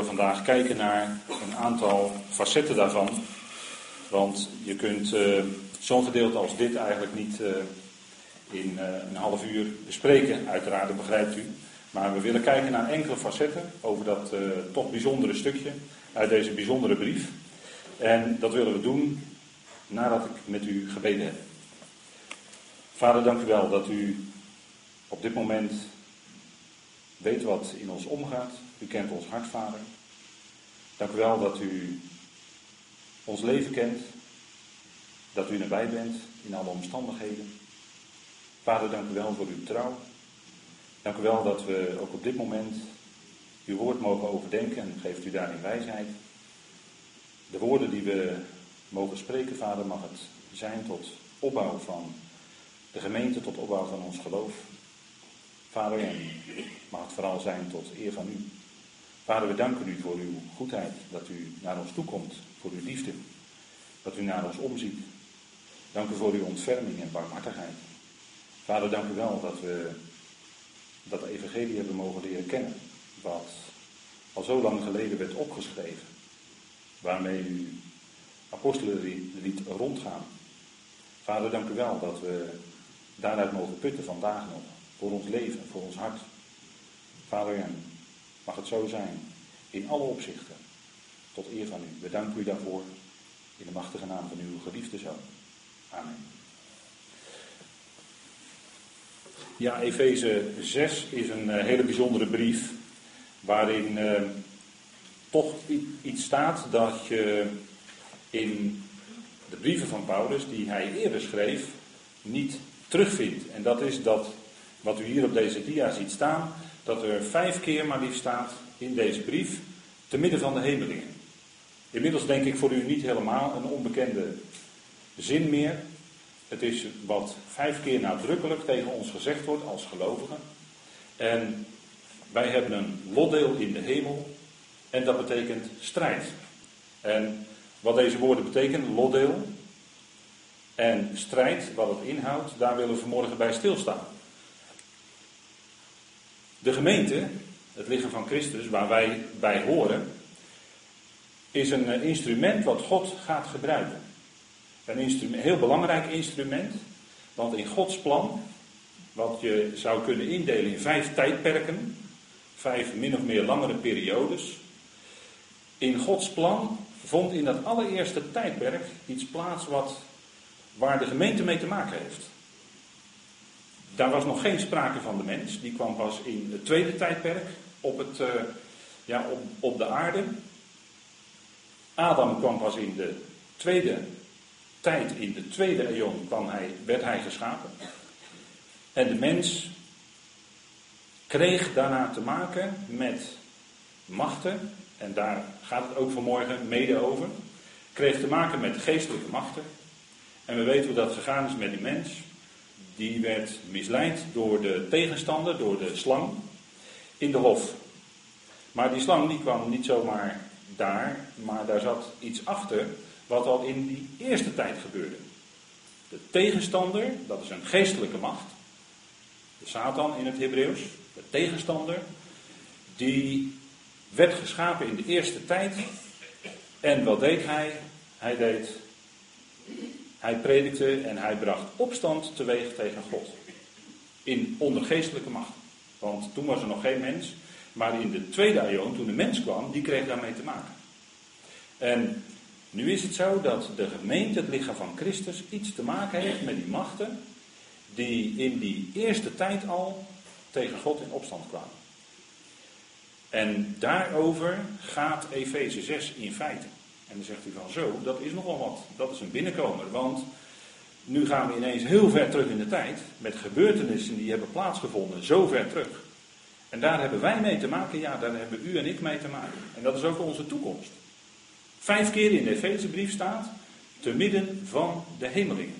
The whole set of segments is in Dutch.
We vandaag kijken naar een aantal facetten daarvan. Want je kunt uh, zo'n gedeelte als dit eigenlijk niet uh, in uh, een half uur bespreken, uiteraard, begrijpt u. Maar we willen kijken naar enkele facetten over dat toch bijzondere stukje uit deze bijzondere brief. En dat willen we doen nadat ik met u gebeden heb. Vader, dank u wel dat u op dit moment weet wat in ons omgaat. U kent ons hart, Vader. Dank u wel dat u ons leven kent. Dat u nabij bent in alle omstandigheden. Vader, dank u wel voor uw trouw. Dank u wel dat we ook op dit moment uw woord mogen overdenken en geeft u daarin wijsheid. De woorden die we mogen spreken, Vader, mag het zijn tot opbouw van de gemeente, tot opbouw van ons geloof. Vader, mag het vooral zijn tot eer van u. Vader, we danken u voor uw goedheid, dat u naar ons toekomt, voor uw liefde, dat u naar ons omziet. Dank u voor uw ontferming en barmhartigheid. Vader, dank u wel dat we dat evangelie hebben mogen leren kennen, wat al zo lang geleden werd opgeschreven, waarmee u apostelen liet rondgaan. Vader, dank u wel dat we daaruit mogen putten vandaag nog, voor ons leven, voor ons hart. Vader, en mag het zo zijn, in alle opzichten, tot eer van u. We danken u daarvoor, in de machtige naam van uw geliefde zoon. Amen. Ja, Efeze 6 is een eh, hele bijzondere brief, waarin uh, toch iets staat dat je in de brieven van Paulus, die hij eerder schreef, niet terugvindt. En dat is dat wat u hier op deze dia ziet staan, dat er vijf keer maar liefst staat in deze brief, te midden van de hemelingen. Inmiddels denk ik voor u niet helemaal een onbekende zin meer. Het is wat vijf keer nadrukkelijk tegen ons gezegd wordt als gelovigen. En wij hebben een lotdeel in de hemel en dat betekent strijd. En wat deze woorden betekenen, lotdeel en strijd, wat het inhoudt, daar willen we vanmorgen bij stilstaan. De gemeente, het lichaam van Christus, waar wij bij horen, is een eh, instrument wat God gaat gebruiken. Een heel belangrijk instrument, want in Gods plan, wat je zou kunnen indelen in vijf tijdperken, vijf min of meer langere periodes, in Gods plan vond in dat allereerste tijdperk iets plaats wat, waar de gemeente mee te maken heeft. Daar was nog geen sprake van de mens, die kwam pas in het tweede tijdperk op, het, uh, ja, op, op de aarde. Adam kwam pas in de tweede tijd, in de tweede eeuw, kwam hij, werd hij geschapen. En de mens kreeg daarna te maken met machten, en daar gaat het ook vanmorgen mede over, kreeg te maken met geestelijke machten. En we weten hoe dat gegaan is met die mens die werd misleid door de tegenstander, door de slang, in de hof. Maar die slang die kwam niet zomaar daar, maar daar zat iets achter wat al in die eerste tijd gebeurde. De tegenstander, dat is een geestelijke macht, de Satan in het Hebreeuws, de tegenstander, die werd geschapen in de eerste tijd. En wat deed hij? Hij deed hij predikte en hij bracht opstand teweeg tegen God. In ondergeestelijke macht. Want toen was er nog geen mens. Maar in de tweede eeuw, toen de mens kwam, die kreeg daarmee te maken. En nu is het zo dat de gemeente, het lichaam van Christus, iets te maken heeft met die machten. Die in die eerste tijd al tegen God in opstand kwamen. En daarover gaat Efeze 6 in feite. En dan zegt hij van zo, dat is nogal wat. Dat is een binnenkomer. Want nu gaan we ineens heel ver terug in de tijd. Met gebeurtenissen die hebben plaatsgevonden, zo ver terug. En daar hebben wij mee te maken, ja, daar hebben u en ik mee te maken. En dat is ook onze toekomst. Vijf keer in de Efezebrief staat, te midden van de hemelingen.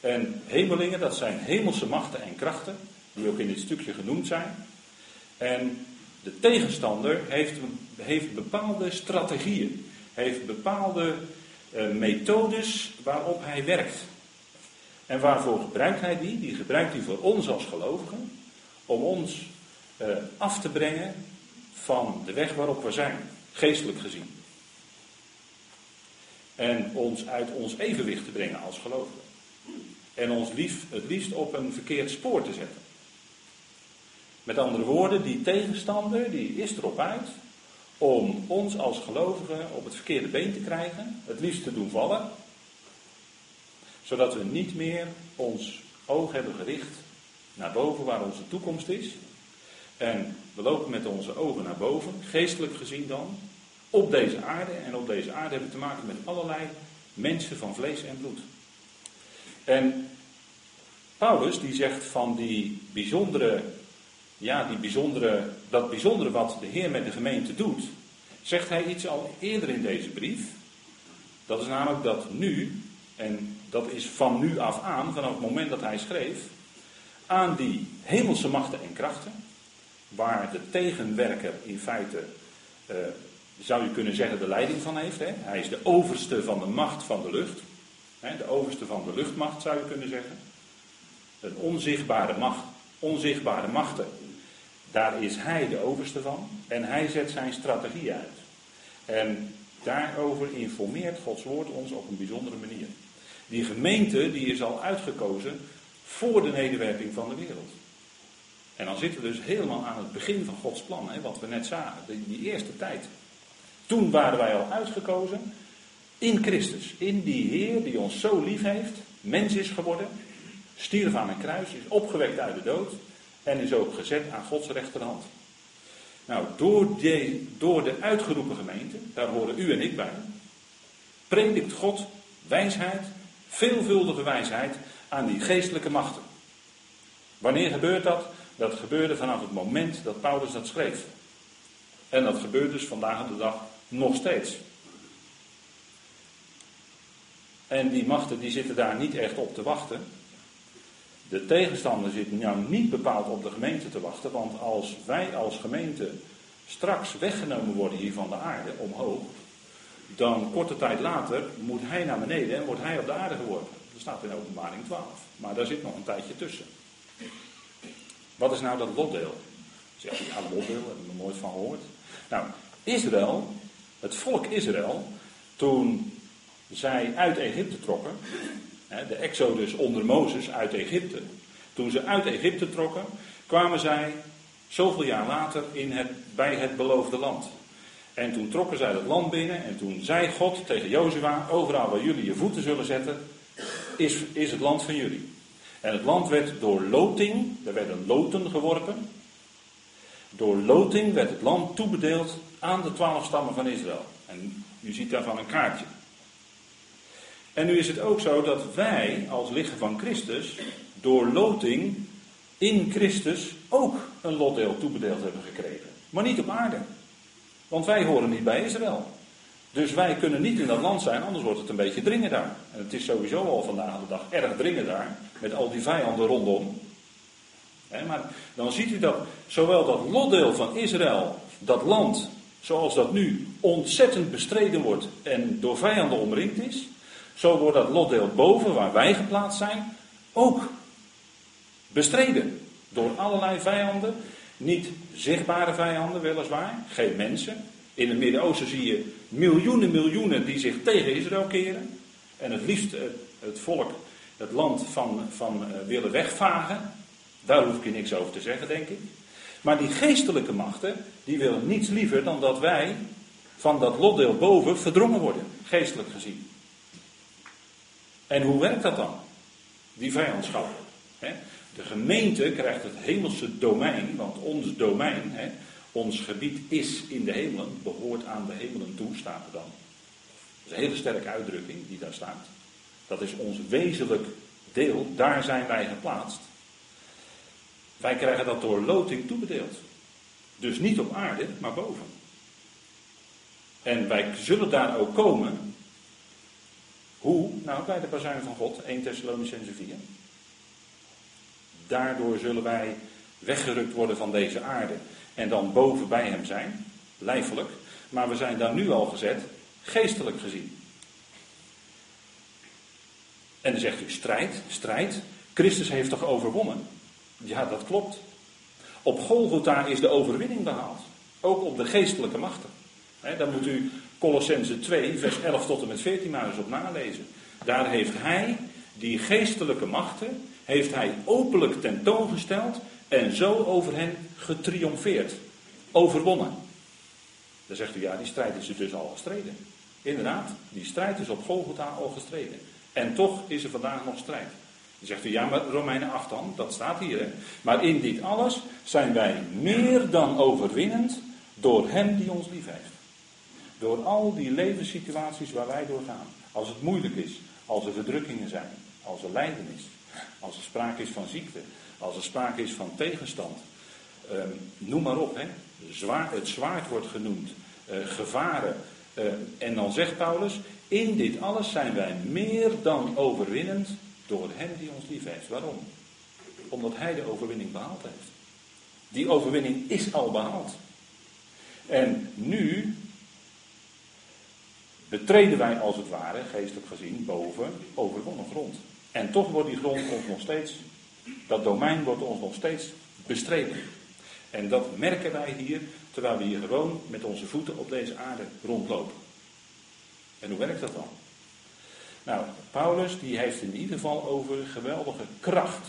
En hemelingen, dat zijn hemelse machten en krachten, die ook in dit stukje genoemd zijn. En de tegenstander heeft, heeft bepaalde strategieën heeft bepaalde uh, methodes waarop hij werkt. En waarvoor gebruikt hij die? Die gebruikt hij voor ons als gelovigen. Om ons uh, af te brengen van de weg waarop we zijn, geestelijk gezien. En ons uit ons evenwicht te brengen als gelovigen. En ons lief, het liefst op een verkeerd spoor te zetten. Met andere woorden, die tegenstander die is erop uit om ons als gelovigen op het verkeerde been te krijgen, het liefst te doen vallen, zodat we niet meer ons oog hebben gericht naar boven waar onze toekomst is. En we lopen met onze ogen naar boven, geestelijk gezien dan, op deze aarde. En op deze aarde hebben we te maken met allerlei mensen van vlees en bloed. En Paulus die zegt van die bijzondere, ja, die bijzondere, dat bijzondere wat de Heer met de gemeente doet, zegt hij iets al eerder in deze brief. Dat is namelijk dat nu, en dat is van nu af aan, vanaf het moment dat hij schreef, aan die hemelse machten en krachten, waar de tegenwerker in feite, uh, zou je kunnen zeggen, de leiding van heeft. Hè? Hij is de overste van de macht van de lucht. Hè? De overste van de luchtmacht zou je kunnen zeggen. Een onzichtbare macht, onzichtbare machten. Daar is hij de overste van. En hij zet zijn strategie uit. En daarover informeert Gods woord ons op een bijzondere manier. Die gemeente die is al uitgekozen voor de nederwerping van de wereld. En dan zitten we dus helemaal aan het begin van Gods plan, hè, wat we net zagen, die, die eerste tijd. Toen waren wij al uitgekozen in Christus, in die Heer die ons zo lief heeft, mens is geworden, stierf aan een kruis, is opgewekt uit de dood en is ook gezet aan Gods rechterhand. Nou, door de, door de uitgeroepen gemeente, daar horen u en ik bij, predikt God wijsheid, veelvuldige wijsheid aan die geestelijke machten. Wanneer gebeurt dat? Dat gebeurde vanaf het moment dat Paulus dat schreef. En dat gebeurt dus vandaag de dag nog steeds. En die machten die zitten daar niet echt op te wachten. De tegenstander zit nou niet bepaald op de gemeente te wachten, want als wij als gemeente straks weggenomen worden hier van de aarde, omhoog, dan korte tijd later moet hij naar beneden en wordt hij op de aarde geworpen. Dat staat in openbaring 12. Maar daar zit nog een tijdje tussen. Wat is nou dat lotdeel? Zeg je, ja, lotdeel, ik nog nooit van gehoord. Nou, Israël, het volk Israël, toen zij uit Egypte trokken, de Exodus onder Mozes uit Egypte. Toen ze uit Egypte trokken, kwamen zij zoveel jaar later in het, bij het beloofde land. En toen trokken zij het land binnen en toen zei God tegen Jozua, overal waar jullie je voeten zullen zetten, is, is het land van jullie. En het land werd door loting, er werden loten geworpen. Door loting werd het land toebedeeld aan de twaalf stammen van Israël. En u ziet daarvan een kaartje. En nu is het ook zo dat wij als lichaam van Christus door loting in Christus ook een lotdeel toebedeeld hebben gekregen. Maar niet op aarde. Want wij horen niet bij Israël. Dus wij kunnen niet in dat land zijn, anders wordt het een beetje dringen daar. En het is sowieso al vandaag de dag erg dringen daar, met al die vijanden rondom. maar dan ziet u dat zowel dat lotdeel van Israël, dat land zoals dat nu ontzettend bestreden wordt en door vijanden omringd is, zo wordt dat lotdeel boven, waar wij geplaatst zijn, ook bestreden. Door allerlei vijanden. Niet zichtbare vijanden, weliswaar. Geen mensen. In het Midden-Oosten zie je miljoenen, miljoenen die zich tegen Israël keren. En het liefst het volk, het land van, van uh, willen wegvagen. Daar hoef ik je niks over te zeggen, denk ik. Maar die geestelijke machten, die willen niets liever dan dat wij van dat lotdeel boven verdrongen worden, geestelijk gezien. En hoe werkt dat dan? Die vijandschap. De gemeente krijgt het hemelse domein, want ons domein, ons gebied is in de hemelen, behoort aan de hemelen toe, staat er dan. Dat is een hele sterke uitdrukking die daar staat. Dat is ons wezenlijk deel, daar zijn wij geplaatst. Wij krijgen dat door loting toebedeeld. Dus niet op aarde, maar boven. En wij zullen daar ook komen hoe? Nou, bij de bazuin van God, 1 Thessalonicense 4. Daardoor zullen wij weggerukt worden van deze aarde en dan boven bij hem zijn, lijfelijk. Maar we zijn daar nu al gezet, geestelijk gezien. En dan zegt u strijd, strijd. Christus heeft toch overwonnen? Ja, dat klopt. Op Golgotha is de overwinning behaald. Ook op de geestelijke machten. dan moet u Colossense 2, vers 11 tot en met 14 maar eens op nalezen. Daar heeft hij, die geestelijke machten, heeft hij openlijk tentoongesteld en zo over hen getriomfeerd. Overwonnen. Dan zegt u, ja, die strijd is er dus al gestreden. Inderdaad, die strijd is op Golgotha al gestreden. En toch is er vandaag nog strijd. Dan zegt u, ja, maar Romeinen 8 dan, dat staat hier. Hè? Maar in dit alles zijn wij meer dan overwinnend door Hem die ons lief heeft. Door al die levenssituaties waar wij door gaan. Als het moeilijk is, als er verdrukkingen zijn, als er lijden is, als er sprake is van ziekte, als er sprake is van tegenstand. Ehm, noem maar op, hè. Zwaar, het zwaard wordt genoemd, uh, gevaren. Uh, en dan zegt Paulus, in dit alles zijn wij meer dan overwinnend door Hem die ons lief heeft. Waarom? Omdat Hij de overwinning behaald heeft. Die overwinning is al behaald. En nu betreden wij als het ware, geestelijk gezien, boven overwonnen grond. En toch wordt die grond ons nog steeds, dat domein wordt ons nog steeds bestreden. En dat merken wij hier, terwijl we hier gewoon met onze voeten op deze aarde rondlopen. En hoe werkt dat dan? Nou, Paulus die heeft in ieder geval over geweldige kracht.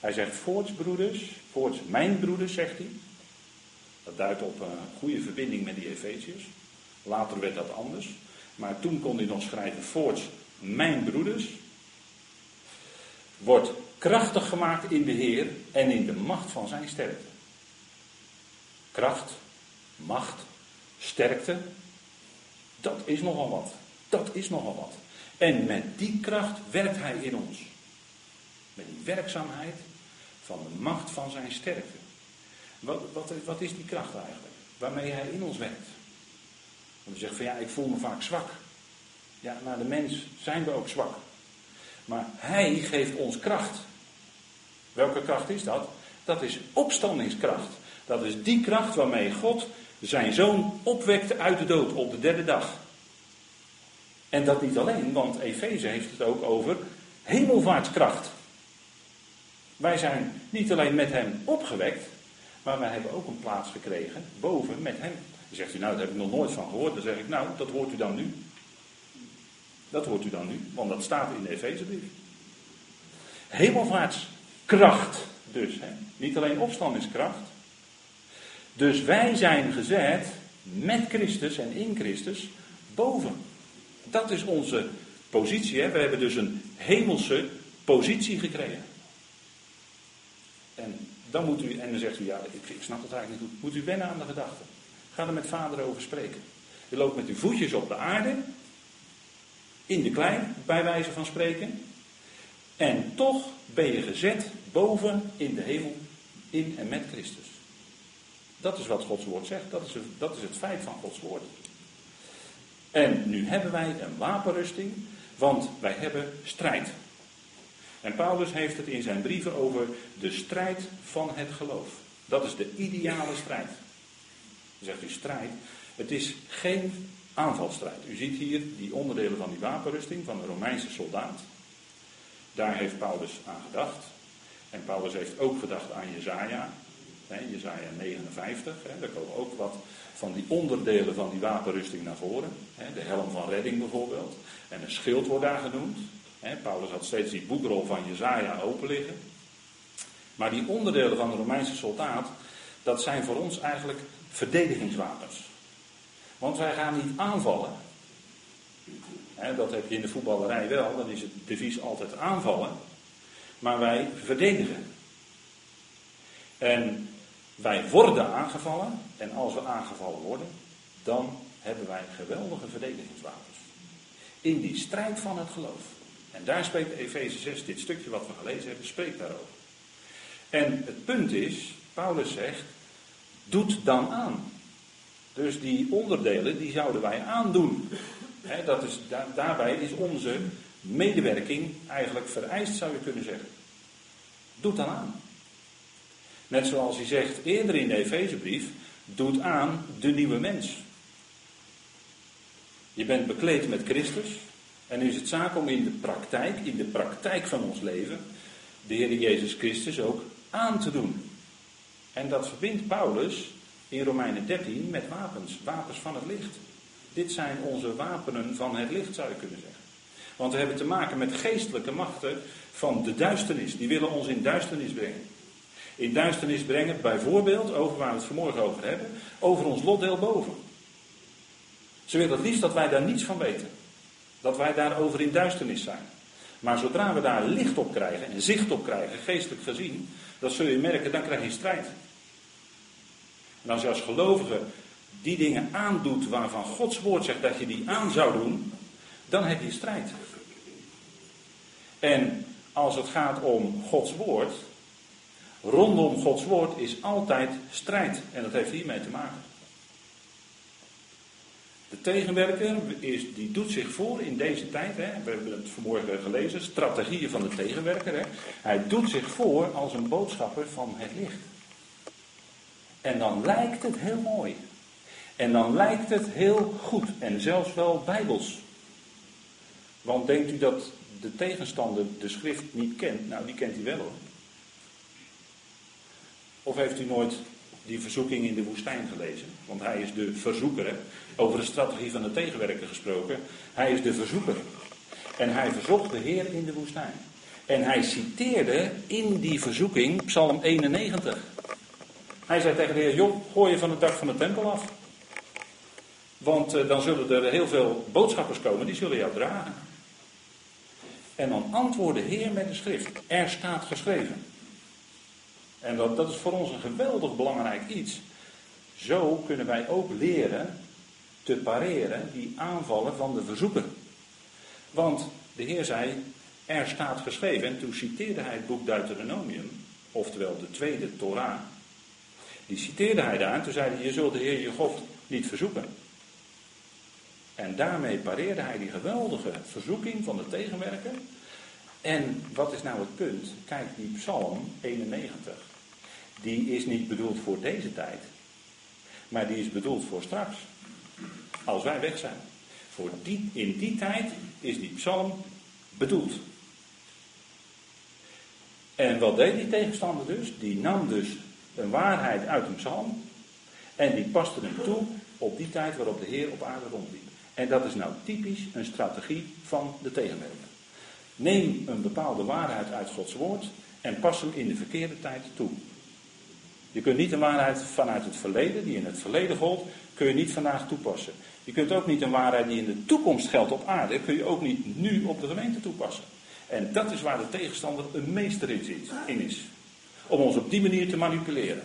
Hij zegt voorts broeders, voorts mijn broeders, zegt hij. Dat duidt op een goede verbinding met die Efeziërs. Later werd dat anders. Maar toen kon hij nog schrijven voorts mijn broeders. Wordt krachtig gemaakt in de Heer en in de macht van zijn sterkte. Kracht, macht, sterkte, dat is nogal wat. Dat is nogal wat. En met die kracht werkt hij in ons. Met die werkzaamheid van de macht van zijn sterkte. Wat, wat, wat is die kracht eigenlijk? Waarmee hij in ons werkt. Want je zegt van ja, ik voel me vaak zwak. Ja, naar de mens zijn we ook zwak. Maar hij geeft ons kracht. Welke kracht is dat? Dat is opstandingskracht. Dat is die kracht waarmee God zijn zoon opwekte uit de dood op de derde dag. En dat niet alleen, want Efeze heeft het ook over hemelvaartskracht. Wij zijn niet alleen met hem opgewekt, maar wij hebben ook een plaats gekregen boven met hem. Dan zegt u, nou, daar heb ik nog nooit van gehoord. Dan zeg ik, nou, dat hoort u dan nu. Dat hoort u dan nu, want dat staat in de Efezebrief. Hemelvaartskracht dus. Hè? Niet alleen opstandingskracht. Dus wij zijn gezet met Christus en in Christus boven. Dat is onze positie. Hè? We hebben dus een hemelse positie gekregen. En dan moet u, en dan zegt u, ja, ik, ik snap het eigenlijk niet goed. Moet u wennen aan de gedachte. Ga er met vader over spreken. U loopt met uw voetjes op de aarde. In de klei, bij wijze van spreken. En toch ben je gezet boven in de hemel, in en met Christus. Dat is wat Gods woord zegt. Dat is, het, dat is het feit van Gods woord. En nu hebben wij een wapenrusting, want wij hebben strijd. En Paulus heeft het in zijn brieven over de strijd van het geloof. Dat is de ideale strijd. Zegt u strijd. Het is geen aanvalstrijd. U ziet hier die onderdelen van die wapenrusting van de Romeinse soldaat. Daar heeft Paulus aan gedacht. En Paulus heeft ook gedacht aan Jezaja. Jezaja 59. Hè, daar komen ook wat van die onderdelen van die wapenrusting naar voren. Hè, de helm van redding bijvoorbeeld. En een schild wordt daar genoemd. Hè, Paulus had steeds die boekrol van Jezaja open liggen. Maar die onderdelen van de Romeinse soldaat, dat zijn voor ons eigenlijk verdedigingswapens. Want wij gaan niet aanvallen. dat heb je in de voetballerij wel, dan is het devies altijd aanvallen. Maar wij verdedigen. En wij worden aangevallen. En als we aangevallen worden, dan hebben wij geweldige verdedigingswapens. In die strijd van het geloof. En daar spreekt Efeze 6, dit stukje wat we gelezen hebben, spreekt daarover. En het punt is, Paulus zegt, doet dan aan. Dus die onderdelen, die zouden wij aandoen. dat is, daarbij is onze medewerking eigenlijk vereist, zou je kunnen zeggen. Doet dan aan. Net zoals hij zegt eerder in de Efezebrief, doet aan de nieuwe mens. Je bent bekleed met Christus. En nu is het zaak om in de praktijk, in de praktijk van ons leven, de Heer Jezus Christus ook aan te doen. En dat verbindt Paulus in Romeinen 13 met wapens, wapens van het licht. Dit zijn onze wapenen van het licht, zou je kunnen zeggen. Want we hebben te maken met geestelijke machten van de duisternis. Die willen ons in duisternis brengen. In duisternis brengen, bijvoorbeeld, over waar we het vanmorgen over hebben, over ons lotdeel boven. Ze willen het liefst dat wij daar niets van weten. Dat wij daarover in duisternis zijn. Maar zodra we daar licht op krijgen en zicht op krijgen, geestelijk gezien, dat zul je merken, dan krijg je strijd. En als je als gelovige die dingen aandoet waarvan Gods woord zegt dat je die aan zou doen, dan heb je strijd. En als het gaat om Gods woord, rondom Gods woord is altijd strijd. En dat heeft hiermee te maken. De tegenwerker is, die doet zich voor in deze tijd. Hè, we hebben het vanmorgen gelezen, strategieën van de tegenwerker. Hè. Hij doet zich voor als een boodschapper van het licht. En dan lijkt het heel mooi. En dan lijkt het heel goed en zelfs wel bijbels. Want denkt u dat de tegenstander de schrift niet kent? Nou, die kent hij wel hoor. Of heeft u nooit die verzoeking in de woestijn gelezen? Want hij is de verzoeker. Over de strategie van de tegenwerker gesproken. Hij is de verzoeker. En hij verzocht de Heer in de woestijn. En hij citeerde in die verzoeking Psalm 91. Hij zei tegen de Heer: Job, gooi je van het dak van de tempel af. Want uh, dan zullen er heel veel boodschappers komen, die zullen jou dragen. En dan antwoordde de Heer met de schrift. Er staat geschreven. En dat, dat is voor ons een geweldig belangrijk iets. Zo kunnen wij ook leren te pareren die aanvallen van de verzoeker. Want de Heer zei, er staat geschreven, en toen citeerde hij het boek Deuteronomium, oftewel de tweede Torah. Die citeerde hij daar en toen zei hij, je zult de Heer je God niet verzoeken. En daarmee pareerde hij die geweldige verzoeking van de tegenwerker. En wat is nou het punt? Kijk, die Psalm 91, die is niet bedoeld voor deze tijd, maar die is bedoeld voor straks. Als wij weg zijn. Voor die, in die tijd is die psalm bedoeld. En wat deed die tegenstander dus? Die nam dus een waarheid uit een psalm en die paste hem toe op die tijd waarop de Heer op aarde rondliep. En dat is nou typisch een strategie van de tegenwerker. Neem een bepaalde waarheid uit Gods woord en pas hem in de verkeerde tijd toe. Je kunt niet een waarheid vanuit het verleden, die in het verleden gold, kun je niet vandaag toepassen. Je kunt ook niet een waarheid die in de toekomst geldt op aarde, kun je ook niet nu op de gemeente toepassen. En dat is waar de tegenstander een meester in is. Om ons op die manier te manipuleren.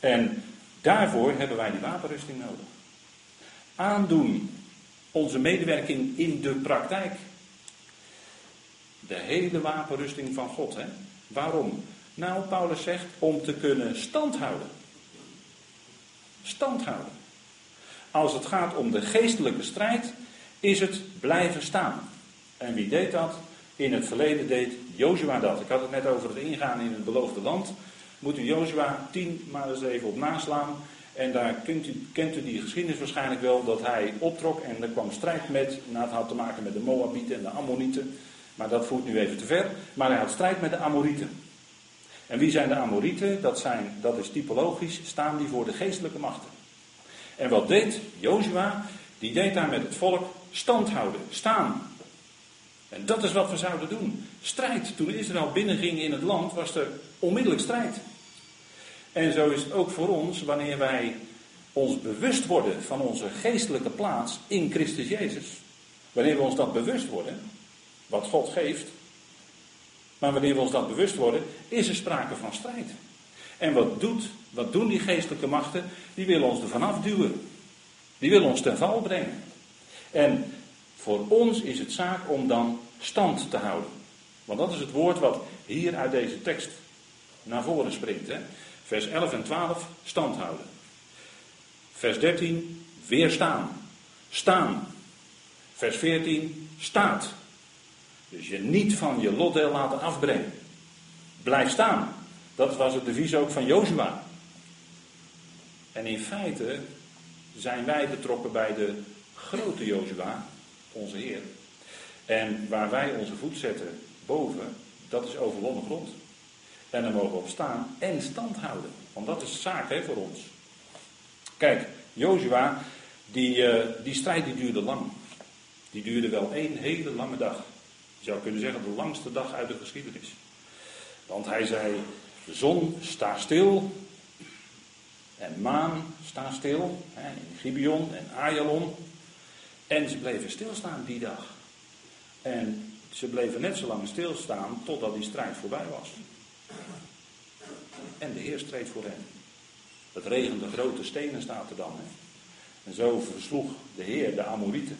En daarvoor hebben wij die wapenrusting nodig. Aandoen onze medewerking in de praktijk. De hele wapenrusting van God. Hè? Waarom? Nou, Paulus zegt om te kunnen standhouden. Standhouden. Als het gaat om de geestelijke strijd, is het blijven staan. En wie deed dat? In het verleden deed Jozua dat. Ik had het net over het ingaan in het beloofde land. Moet u Jozua 10 maar eens even op naslaan. En daar kunt u, kent u die geschiedenis waarschijnlijk wel, dat hij optrok en er kwam strijd met, nou het had te maken met de Moabieten en de Ammonieten, maar dat voert nu even te ver. Maar hij had strijd met de Amorieten. En wie zijn de Amorieten? Dat, zijn, dat is typologisch, staan die voor de geestelijke machten. En wat deed Jozua? Die deed daar met het volk stand houden, staan. En dat is wat we zouden doen. Strijd. Toen Israël binnenging in het land was er onmiddellijk strijd. En zo is het ook voor ons wanneer wij ons bewust worden van onze geestelijke plaats in Christus Jezus. Wanneer we ons dat bewust worden, wat God geeft. Maar wanneer we ons dat bewust worden, is er sprake van strijd. En wat, doet, wat doen die geestelijke machten? Die willen ons ervan afduwen. Die willen ons ten val brengen. En voor ons is het zaak om dan stand te houden. Want dat is het woord wat hier uit deze tekst naar voren springt. Hè? Vers 11 en 12, stand houden. Vers 13, weerstaan. Staan. Vers 14, staat. Dus je niet van je lotdeel laten afbrengen. Blijf staan. Dat was het devies ook van Jozua. En in feite zijn wij betrokken bij de grote Jozua, onze Heer. En waar wij onze voet zetten boven, dat is overwonnen grond. En dan mogen we op staan en stand houden. Want dat is zaak hè, voor ons. Kijk, Jozua, die, uh, die strijd die duurde lang. Die duurde wel één hele lange dag. Je zou kunnen zeggen de langste dag uit de geschiedenis. Want hij zei, de zon sta stil en maan sta stil hè, in Gibeon en Ayalon. En ze bleven stilstaan die dag. En ze bleven net zo lang stilstaan totdat die strijd voorbij was. En de Heer streed voor hen. Het regende grote stenen staat er dan. Hè. En zo versloeg de Heer de Amorieten.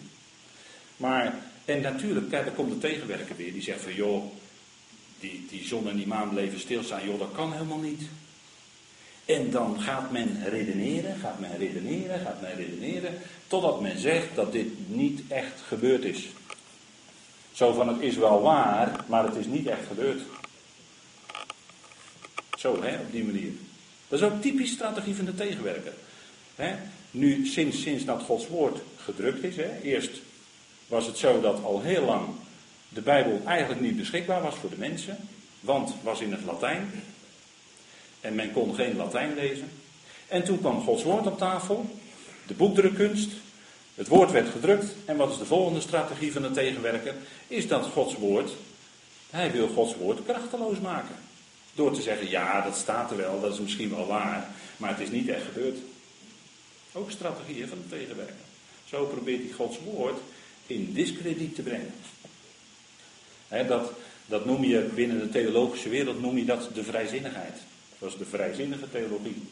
Maar, en natuurlijk, dan komt de tegenwerker weer. Die zegt van, joh, die, die zon en die maan bleven stilstaan. Joh, dat kan helemaal niet. En dan gaat men redeneren, gaat men redeneren, gaat men redeneren. Totdat men zegt dat dit niet echt gebeurd is. Zo van, het is wel waar, maar het is niet echt gebeurd. Zo, hè, op die manier. Dat is ook typisch strategie van de tegenwerker. Hè? Nu, sinds, sinds dat Gods woord gedrukt is, hè, eerst was het zo dat al heel lang de Bijbel eigenlijk niet beschikbaar was voor de mensen, want was in het Latijn. En men kon geen Latijn lezen. En toen kwam Gods woord op tafel, de boekdrukkunst, het woord werd gedrukt. En wat is de volgende strategie van de tegenwerker? Is dat Gods woord, hij wil Gods woord krachteloos maken. Door te zeggen, ja, dat staat er wel, dat is misschien wel waar, maar het is niet echt gebeurd. Ook strategieën van de tegenwerker. Zo probeert hij Gods woord in discrediet te brengen. dat, dat noem je binnen de theologische wereld noem je dat de vrijzinnigheid. Dat is de vrijzinnige theologie.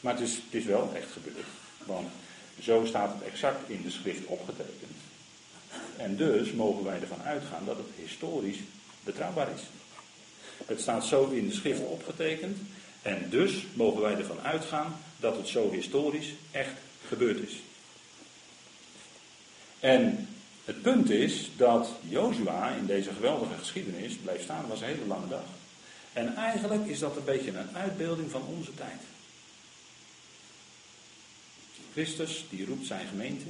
Maar het is, het is wel echt gebeurd. Want zo staat het exact in de schrift opgetekend. En dus mogen wij ervan uitgaan dat het historisch betrouwbaar is. Het staat zo in de schrift opgetekend. En dus mogen wij ervan uitgaan dat het zo historisch echt gebeurd is. En het punt is dat Jozua in deze geweldige geschiedenis blijft staan. was een hele lange dag. En eigenlijk is dat een beetje een uitbeelding van onze tijd. Christus die roept zijn gemeente.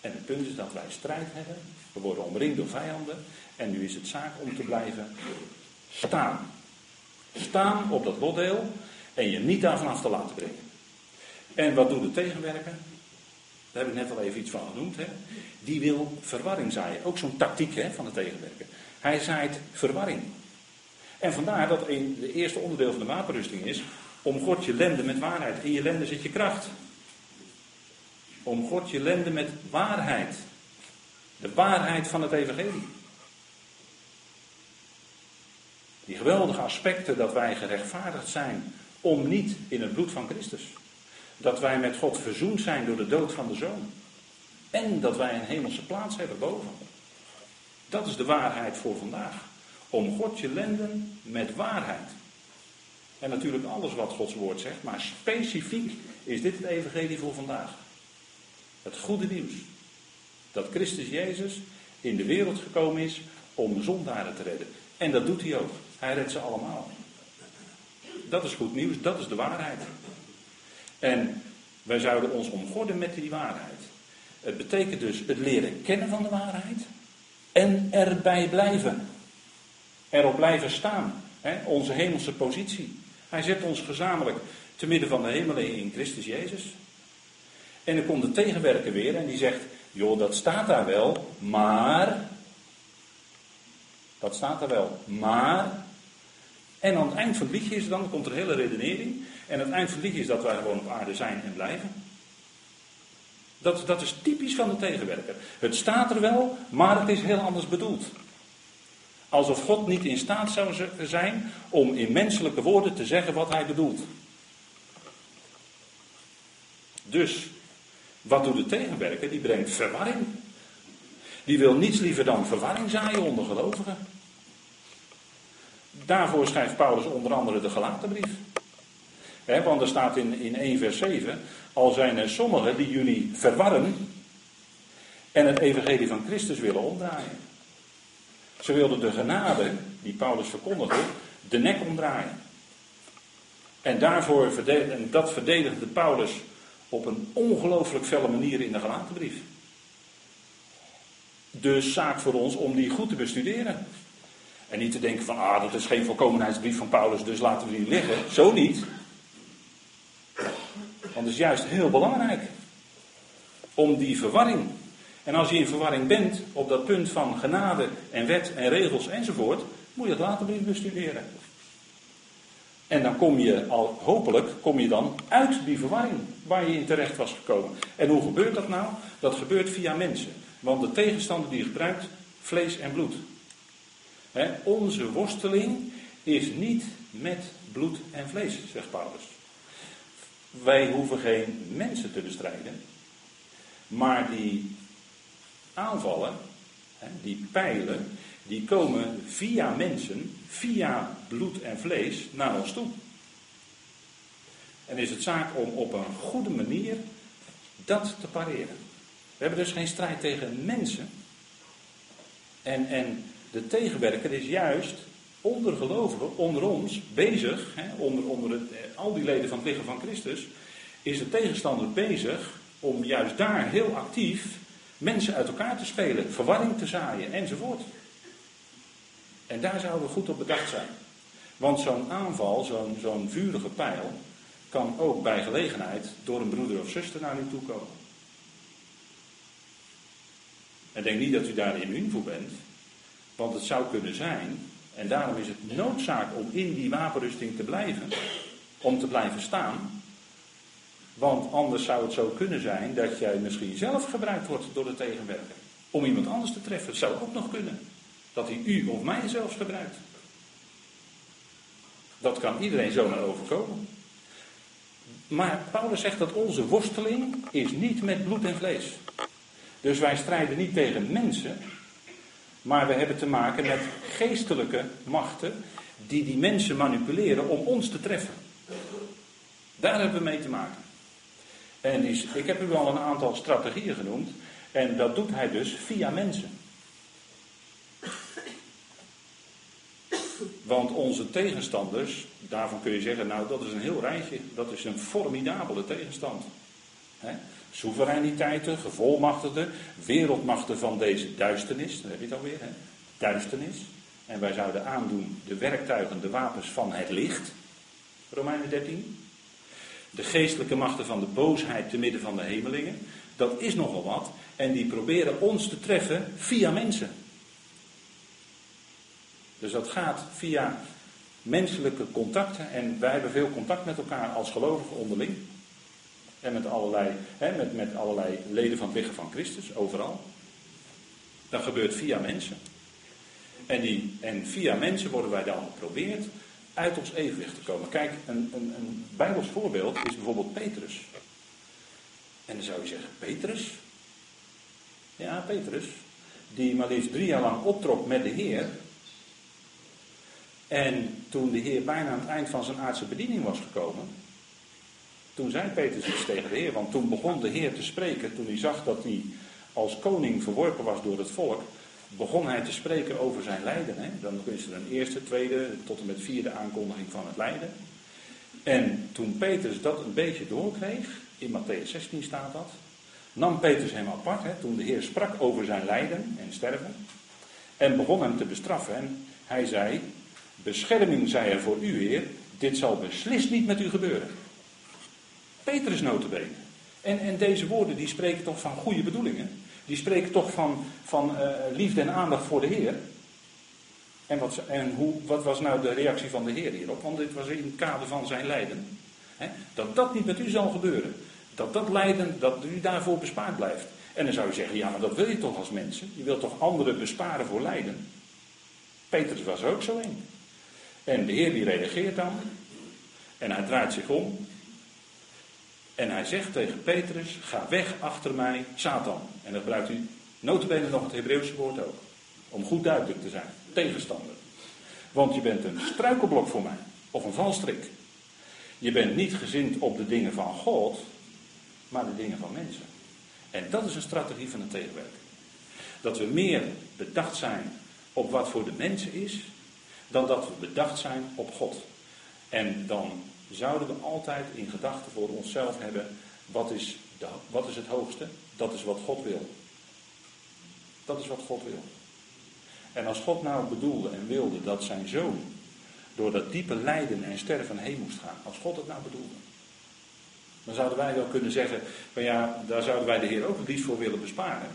En het punt is dat wij strijd hebben. We worden omringd door vijanden. En nu is het zaak om te blijven staan. Staan op dat lotdeel en je niet daarvan af te laten brengen. En wat doet de tegenwerker? Daar heb ik net al even iets van genoemd. Hè? Die wil verwarring zaaien. Ook zo'n tactiek hè, van de tegenwerker. Hij zaait verwarring. En vandaar dat een, de eerste onderdeel van de wapenrusting is. Om God je lende met waarheid. In je lende zit je kracht. Om God je lende met waarheid. De waarheid van het evangelie. Die geweldige aspecten dat wij gerechtvaardigd zijn om niet in het bloed van Christus. Dat wij met God verzoend zijn door de dood van de Zoon. En dat wij een hemelse plaats hebben boven. Dat is de waarheid voor vandaag. Om God je lenden met waarheid. En natuurlijk alles wat Gods woord zegt, maar specifiek is dit het evangelie voor vandaag. Het goede nieuws. Dat Christus Jezus in de wereld gekomen is om zondaren te redden. En dat doet hij ook. Hij redt ze allemaal. Dat is goed nieuws, dat is de waarheid. En wij zouden ons omgorden met die waarheid. Het betekent dus het leren kennen van de waarheid en erbij blijven. Erop blijven staan. Hè? Onze hemelse positie. Hij zet ons gezamenlijk te midden van de hemelen in Christus Jezus. En dan komt de tegenwerker weer en die zegt: Joh, dat staat daar wel, maar. Dat staat daar wel, maar. En aan het eind van het liedje is dan, komt er een hele redenering. En het eind van is dat wij gewoon op aarde zijn en blijven. Dat, dat is typisch van de tegenwerker. Het staat er wel, maar het is heel anders bedoeld. Alsof God niet in staat zou zijn om in menselijke woorden te zeggen wat hij bedoelt. Dus, wat doet de tegenwerker? Die brengt verwarring. Die wil niets liever dan verwarring zaaien onder gelovigen. Daarvoor schrijft Paulus onder andere de gelatenbrief. Want er staat in, in 1 vers 7, al zijn er sommigen die jullie verwarren en het evangelie van Christus willen omdraaien. Ze wilden de genade die Paulus verkondigde, de nek omdraaien. En, daarvoor, en dat verdedigde Paulus op een ongelooflijk felle manier in de gelatenbrief. Dus zaak voor ons om die goed te bestuderen. En niet te denken van, ah, dat is geen volkomenheidsbrief van Paulus, dus laten we die liggen. Zo niet. Want het is juist heel belangrijk om die verwarring. En als je in verwarring bent op dat punt van genade en wet en regels enzovoort, moet je het later weer bestuderen. En dan kom je al, hopelijk, kom je dan uit die verwarring waar je in terecht was gekomen. En hoe gebeurt dat nou? Dat gebeurt via mensen. Want de tegenstander die gebruikt, vlees en bloed. onze worsteling is niet met bloed en vlees, zegt Paulus. Wij hoeven geen mensen te bestrijden. Maar die aanvallen, die pijlen, die komen via mensen, via bloed en vlees naar ons toe. En is het zaak om op een goede manier dat te pareren. We hebben dus geen strijd tegen mensen. En, en de tegenwerker is juist onder gelovigen, onder ons, bezig, hè, onder, onder het, eh, al die leden van het lichaam van Christus, is de tegenstander bezig om juist daar heel actief mensen uit elkaar te spelen, verwarring te zaaien enzovoort. En daar zouden we goed op bedacht zijn. Want zo'n aanval, zo'n zo'n vurige pijl, kan ook bij gelegenheid door een broeder of zuster naar u toe komen. En denk niet dat u daar immuun voor bent, want het zou kunnen zijn, en daarom is het noodzaak om in die wapenrusting te blijven, om te blijven staan, want anders zou het zo kunnen zijn dat jij misschien zelf gebruikt wordt door de tegenwerker. Om iemand anders te treffen. Het zou ook nog kunnen. Dat hij u of mij zelfs gebruikt. Dat kan iedereen zomaar overkomen. Maar Paulus zegt dat onze worsteling is niet met bloed en vlees. Dus wij strijden niet tegen mensen, maar we hebben te maken met geestelijke machten die die mensen manipuleren om ons te treffen. Daar hebben we mee te maken. En ik heb u al een aantal strategieën genoemd. En dat doet hij dus via mensen. Want onze tegenstanders, daarvan kun je zeggen, nou dat is een heel rijtje, dat is een formidabele tegenstand. He? Soevereiniteiten, gevolmachtigden, wereldmachten van deze duisternis, daar heb je het alweer, hè? duisternis. En wij zouden aandoen de werktuigen, de wapens van het licht, Romeinen 13 de geestelijke machten van de boosheid te midden van de hemelingen. Dat is nogal wat. En die proberen ons te treffen via mensen. Dus dat gaat via menselijke contacten. En wij hebben veel contact met elkaar als gelovigen onderling. En met allerlei, hè, met, met allerlei leden van het lichaam van Christus, overal. Dat gebeurt via mensen. En, die, en via mensen worden wij dan geprobeerd uit ons evenwicht te komen. Kijk, een, een, een Bijbels voorbeeld is bijvoorbeeld Petrus. En dan zou je zeggen, Petrus? Ja, Petrus. Die maar liefst drie jaar lang optrok met de Heer. En toen de Heer bijna aan het eind van zijn aardse bediening was gekomen. Toen zei Petrus iets tegen de Heer. Want toen begon de Heer te spreken. Toen hij zag dat hij als koning verworpen was door het volk begon hij te spreken over zijn lijden. Hè? Dan is er een eerste, tweede tot en met vierde aankondiging van het lijden. En toen Petrus dat een beetje doorkreeg, in Matthäus 16 staat dat, nam Petrus hem apart, hè, toen de Heer sprak over zijn lijden en sterven, en begon hem te bestraffen. En hij zei, bescherming zij er voor u, Heer, dit zal beslist niet met u gebeuren. Petrus notabene. En, en deze woorden die spreken toch van goede bedoelingen. Die spreken toch van, van uh, liefde en aandacht voor de Heer. En, wat, en hoe, wat was nou de reactie van de Heer hierop? Want dit was in het kader van zijn lijden. Dat dat niet met u zal gebeuren. Dat dat lijden, dat u daarvoor bespaard blijft. En dan zou je zeggen, ja, maar dat wil je toch als mensen? Je wilt toch anderen besparen voor lijden? Petrus was er ook zo in. En de Heer die reageert dan. En hij draait zich om. En hij zegt tegen Petrus, ga weg achter mij, Satan. En dan gebruikt u notabene nog het Hebreeuwse woord ook. Om goed duidelijk te zijn. Tegenstander. Want je bent een struikelblok voor mij. Of een valstrik. Je bent niet gezind op de dingen van God, maar de dingen van mensen. En dat is een strategie van een tegenwerker. Dat we meer bedacht zijn op wat voor de mensen is, dan dat we bedacht zijn op God. En dan zouden we altijd in gedachten voor onszelf hebben, wat is, de, wat is het hoogste? Dat is wat God wil. Dat is wat God wil. En als God nou bedoelde en wilde dat zijn zoon door dat diepe lijden en sterven heen moest gaan, als God het nou bedoelde, Dan zouden wij wel kunnen zeggen, van ja, daar zouden wij de Heer ook liefst voor willen besparen.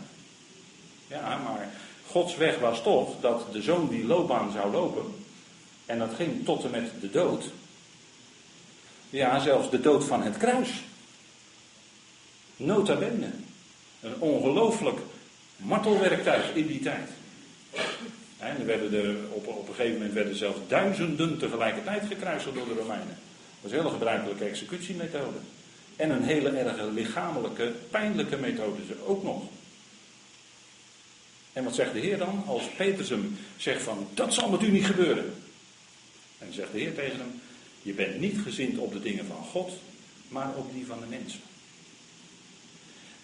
Ja, maar Gods weg was toch dat de zoon die loopbaan zou lopen, en dat ging tot en met de dood. Ja, zelfs de dood van het kruis. Nota bene. Een ongelooflijk martelwerktuig in die tijd. En op, op een gegeven moment werden zelfs duizenden tegelijkertijd gekruisigd door de Romeinen. Dat was een hele gebruikelijke executiemethode. En een hele erge lichamelijke, pijnlijke methode ook nog. En wat zegt de Heer dan? Als Petrus hem zegt van, dat zal met u niet gebeuren. En zegt de Heer tegen hem, je bent niet gezind op de dingen van God, maar op die van de mensen.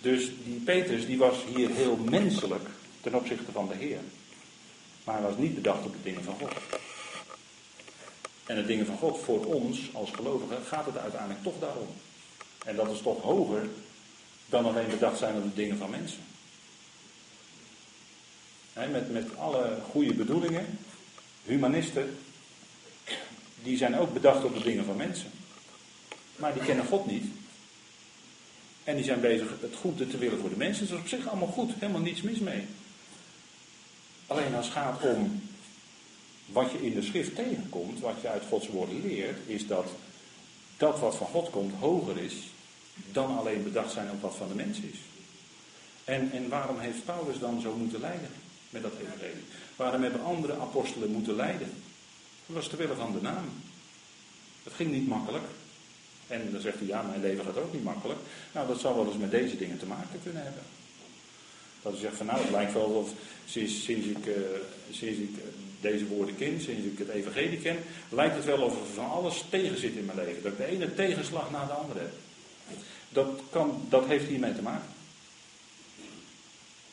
Dus die Petrus die was hier heel menselijk ten opzichte van de Heer. Maar hij was niet bedacht op de dingen van God. En de dingen van God voor ons als gelovigen gaat het uiteindelijk toch daarom. En dat is toch hoger dan alleen bedacht zijn op de dingen van mensen. met, met alle goede bedoelingen, humanisten, die zijn ook bedacht op de dingen van mensen. Maar die kennen God niet. En die zijn bezig het goede te willen voor de mensen. Dat is op zich allemaal goed, helemaal niets mis mee. Alleen als het gaat om wat je in de schrift tegenkomt, wat je uit Gods woorden leert, is dat dat wat van God komt hoger is dan alleen bedacht zijn op wat van de mens is. En, en waarom heeft Paulus dan zo moeten lijden met dat evangelie? Waarom hebben andere apostelen moeten lijden? Dat was te willen van de naam. Het ging niet makkelijk. En dan zegt hij, ja, mijn leven gaat ook niet makkelijk. Nou, dat zou wel eens met deze dingen te maken kunnen hebben. Dat hij zegt van, nou, het lijkt wel of sinds, sinds, ik, uh, sinds ik deze woorden ken, sinds ik het evangelie ken, lijkt het wel of er van alles tegen zit in mijn leven. Dat ik de ene tegenslag na de andere heb. Dat, kan, dat heeft hiermee te maken.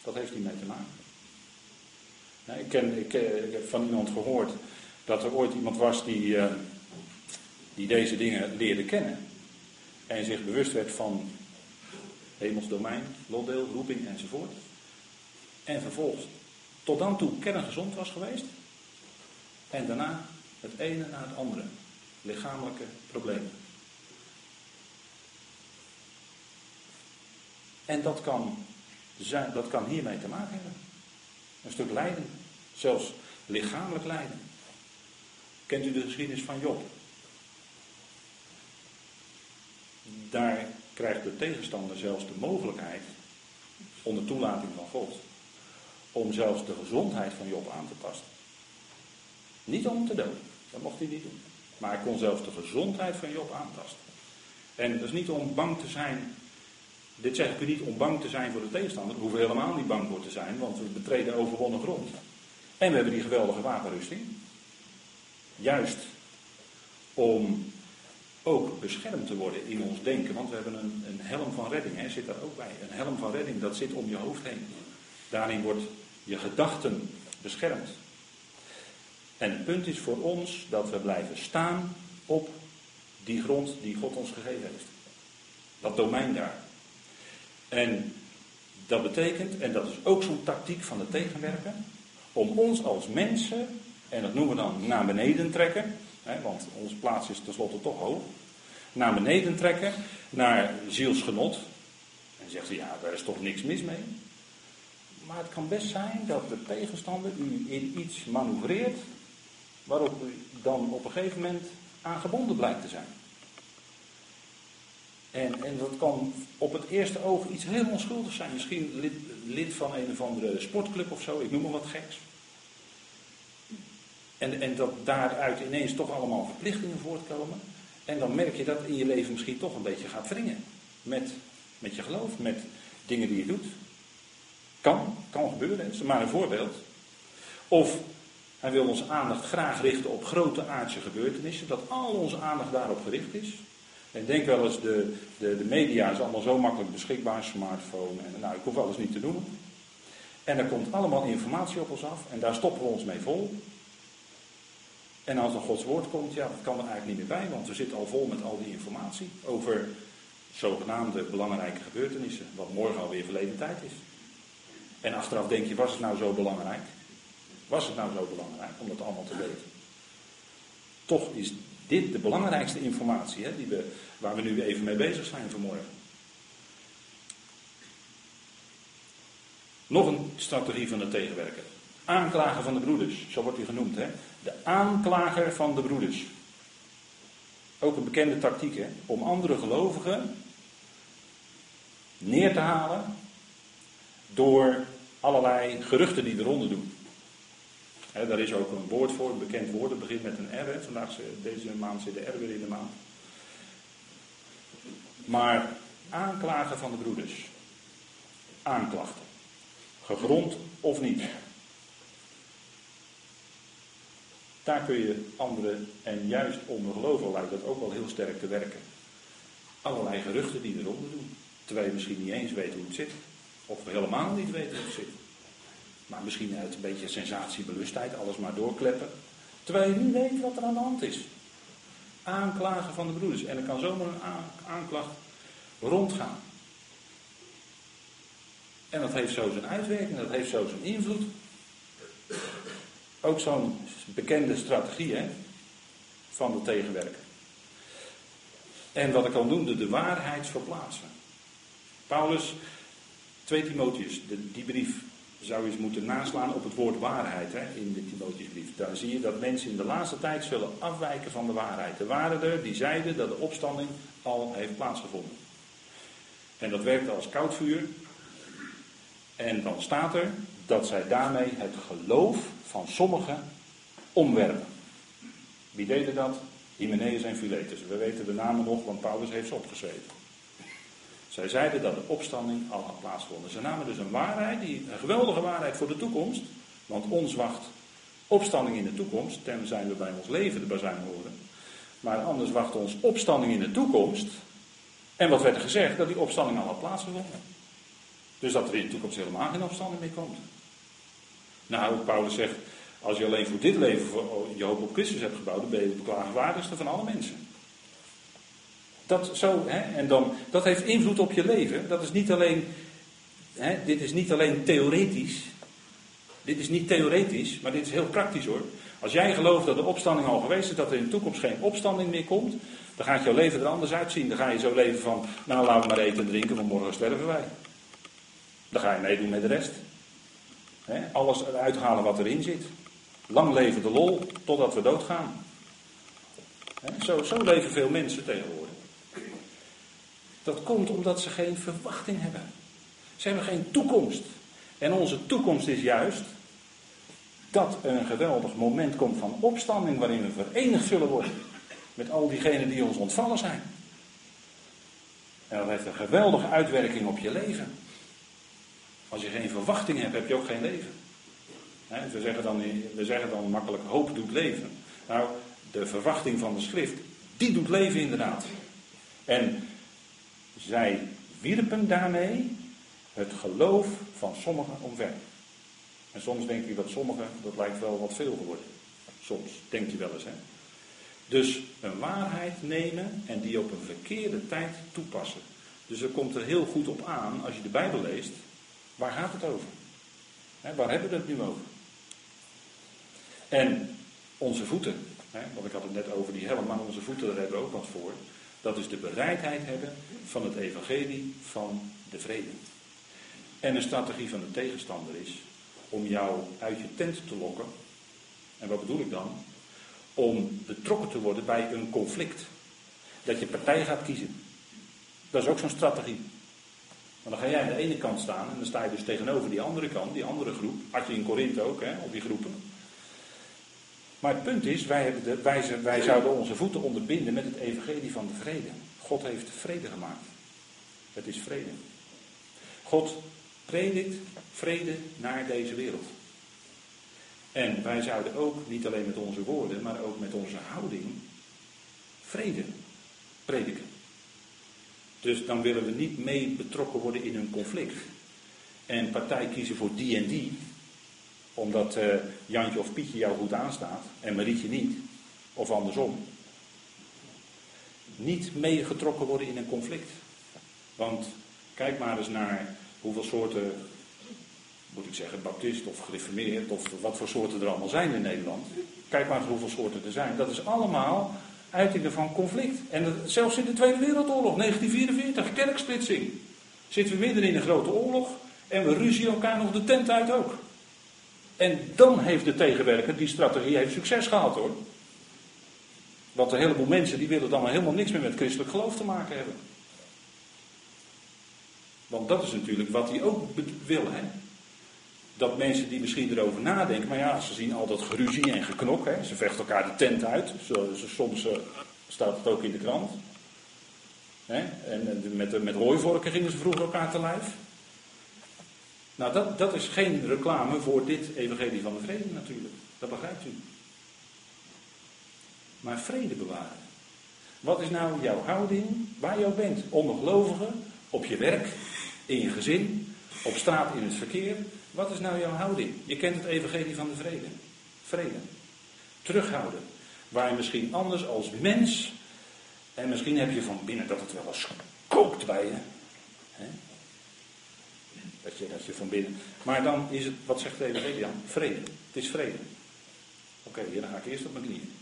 Dat heeft hiermee te maken. Nou, ik, ken, ik, eh, ik, heb van iemand gehoord dat er ooit iemand was die, uh, die deze dingen leerde kennen. En zich bewust werd van hemels domein, lotdeel, roeping enzovoort. En vervolgens tot dan toe kerngezond was geweest. En daarna het ene na het andere. Lichamelijke problemen. En dat kan, zijn, dat kan hiermee te maken hebben. Een stuk lijden. Zelfs lichamelijk lijden. Kent u de geschiedenis van Job? Daar krijgt de tegenstander zelfs de mogelijkheid, onder toelating van God, om zelfs de gezondheid van Job aan te tasten. Niet om te doden, dat mocht hij niet doen. Maar hij kon zelfs de gezondheid van Job aantasten. En dat is niet om bang te zijn. Dit zeg ik u niet om bang te zijn voor de tegenstander. We hoeven helemaal niet bang voor te zijn, want we betreden overwonnen grond. En we hebben die geweldige wapenrusting. Juist om ook beschermd te worden in ons denken. Want we hebben een, een helm van redding, hè, zit daar ook bij. Een helm van redding, dat zit om je hoofd heen. Daarin wordt je gedachten beschermd. En het punt is voor ons dat we blijven staan op die grond die God ons gegeven heeft. Dat domein daar. En dat betekent, en dat is ook zo'n tactiek van de tegenwerker, om ons als mensen, en dat noemen we dan naar beneden trekken, hè, want onze plaats is tenslotte toch hoog, naar beneden trekken, naar zielsgenot. En zegt ze, ja, daar is toch niks mis mee. Maar het kan best zijn dat de tegenstander u in iets manoeuvreert waarop u dan op een gegeven moment aangebonden blijkt te zijn. En, en dat kan op het eerste oog iets heel onschuldigs zijn. Misschien lid, lid van een of andere sportclub of zo, ik noem maar wat geks. En, en dat daaruit ineens toch allemaal verplichtingen voortkomen. En dan merk je dat in je leven misschien toch een beetje gaat wringen. Met, met je geloof, met dingen die je doet. Kan, kan gebeuren, is maar een voorbeeld. Of hij wil onze aandacht graag richten op grote aardse gebeurtenissen, dat al onze aandacht daarop gericht is. En denk wel eens, de, de, de media is allemaal zo makkelijk beschikbaar, smartphone, en nou, ik hoef alles niet te doen. En er komt allemaal informatie op ons af en daar stoppen we ons mee vol. En als er Gods woord komt, ja, dat kan er eigenlijk niet meer bij, want we zitten al vol met al die informatie over zogenaamde belangrijke gebeurtenissen, wat morgen alweer verleden tijd is. En achteraf denk je, was het nou zo belangrijk? Was het nou zo belangrijk om dat allemaal te weten? Toch is dit de belangrijkste informatie hè, die we, waar we nu even mee bezig zijn vanmorgen. Nog een strategie van de tegenwerker. Aanklager van de broeders, zo wordt hij genoemd. Hè? De aanklager van de broeders. Ook een bekende tactiek, hè? om andere gelovigen neer te halen door allerlei geruchten die eronder doen. He, daar is ook een woord voor, een bekend woord, het begint met een R. Vandaag, deze maand zit de R weer in de maand. Maar aanklagen van de broeders. Aanklachten. Gegrond of niet. Daar kun je anderen, en juist onder geloven lijkt dat ook wel heel sterk te werken. Allerlei geruchten die eronder doen. Terwijl je misschien niet eens weet hoe het zit. Of helemaal niet weten hoe het zit. Maar misschien uit een beetje sensatiebelustheid alles maar doorkleppen. Terwijl je niet weet wat er aan de hand is. Aanklagen van de broeders. En er kan zomaar een aanklacht rondgaan. En dat heeft zo zijn uitwerking, dat heeft zo zijn invloed. Ook zo'n bekende strategie hè, van de tegenwerker. En wat ik al noemde, de waarheid verplaatsen. Paulus, 2 Timotheus, die brief zou je eens moeten naslaan op het woord waarheid hè, in de Timotheusbrief. Daar zie je dat mensen in de laatste tijd zullen afwijken van de waarheid. Er waren er die zeiden dat de opstanding al heeft plaatsgevonden. En dat werkte als koud vuur. En dan staat er dat zij daarmee het geloof van sommigen omwerpen. Wie deden dat? Hymenaeus en Philetus. We weten de namen nog, want Paulus heeft ze opgeschreven. Zij zeiden dat de opstanding al had plaatsgevonden. Ze namen dus een waarheid, die, een geweldige waarheid voor de toekomst. Want ons wacht opstanding in de toekomst. Tenzij we bij ons leven de bazuin horen. Maar anders wacht ons opstanding in de toekomst. En wat werd er gezegd? Dat die opstanding al had plaatsgevonden. Dus dat er in de toekomst helemaal geen opstanding meer komt. Nou, Paulus zegt, als je alleen voor dit leven voor je hoop op Christus hebt gebouwd, dan ben je de beklagenswaardigste van alle mensen. Dat, zo, hè, en dan, dat heeft invloed op je leven. Dat is niet alleen, hè, dit is niet alleen theoretisch. Dit is niet theoretisch, maar dit is heel praktisch hoor. Als jij gelooft dat de opstanding al geweest is, dat er in de toekomst geen opstanding meer komt, dan gaat jouw leven er anders uitzien. Dan ga je zo leven van, nou laten we maar eten en drinken, want morgen sterven wij. Dan ga je meedoen met de rest. Alles eruit halen wat erin zit. Lang leven de lol, totdat we doodgaan. zo, zo leven veel mensen tegenwoordig. Dat komt omdat ze geen verwachting hebben. Ze hebben geen toekomst. En onze toekomst is juist dat er een geweldig moment komt van opstanding waarin we verenigd zullen worden met al diegenen die ons ontvallen zijn. En dat heeft een geweldige uitwerking op je leven. Als je geen verwachting hebt, heb je ook geen leven. we, zeggen dan, we zeggen dan makkelijk hoop doet leven. Nou, de verwachting van de schrift, die doet leven inderdaad. En zij wierpen daarmee het geloof van sommigen omver. En soms denk je dat sommigen, dat lijkt wel wat veel geworden. Soms, denkt je wel eens hè. Dus een waarheid nemen en die op een verkeerde tijd toepassen. Dus er komt er heel goed op aan, als je de Bijbel leest, waar gaat het over? waar hebben we het nu over? En onze voeten, want ik had het net over die helm, maar onze voeten, daar hebben we ook wat voor. Dat is de bereidheid hebben van het evangelie van de vrede. En een strategie van de tegenstander is om jou uit je tent te lokken. En wat bedoel ik dan? Om betrokken te worden bij een conflict. Dat je partij gaat kiezen. Dat is ook zo'n strategie. Want dan ga jij aan de ene kant staan en dan sta je dus tegenover die andere kant, die andere groep. Had je in Korinthe ook, hè, op die groepen. Maar het punt is, wij, hebben de, wij, wij zouden onze voeten onderbinden met het evangelie van de vrede. God heeft vrede gemaakt. Het is vrede. God predikt vrede naar deze wereld. En wij zouden ook, niet alleen met onze woorden, maar ook met onze houding, vrede prediken. Dus dan willen we niet mee betrokken worden in een conflict. En partij kiezen voor die en die, omdat uh, Jantje of Pietje jou goed aanstaat en Marietje niet. Of andersom. Niet meegetrokken worden in een conflict. Want kijk maar eens naar hoeveel soorten, moet ik zeggen, baptist of gereformeerd of wat voor soorten er allemaal zijn in Nederland. Kijk maar eens hoeveel soorten er zijn. Dat is allemaal uitingen van conflict. En zelfs in de Tweede Wereldoorlog, 1944, kerksplitsing. Zitten we midden in een grote oorlog en we ruzien elkaar nog de tent uit ook. En dan heeft de tegenwerker, die strategie heeft succes gehad hoor. Want een heleboel mensen die willen dan helemaal niks meer met christelijk geloof te maken hebben. Want dat is natuurlijk wat hij ook wil. Hè? Dat mensen die misschien erover nadenken, maar ja, ze zien al dat geruzie en geknok. Hè? Ze vechten elkaar de tent uit. soms uh, staat het ook in de krant. Hè? En met, met hooivorken gingen ze vroeger elkaar te lijf. Nou, dat, dat is geen reclame voor dit evangelie van de vrede natuurlijk. Dat begrijpt u. Maar vrede bewaren. Wat is nou jouw houding waar je bent? Ongelovige, op je werk, in je gezin, op straat in het verkeer. Wat is nou jouw houding? Je kent het evangelie van de vrede. Vrede. Terughouden. Waar je misschien anders als mens, en misschien heb je van binnen dat het wel eens kookt bij je. Hè? Dat, je dat je van binnen. Maar dan is het, wat zegt de evangelie dan? Vrede. Het is vrede. Oké, okay, dan ga ik eerst op mijn knieën.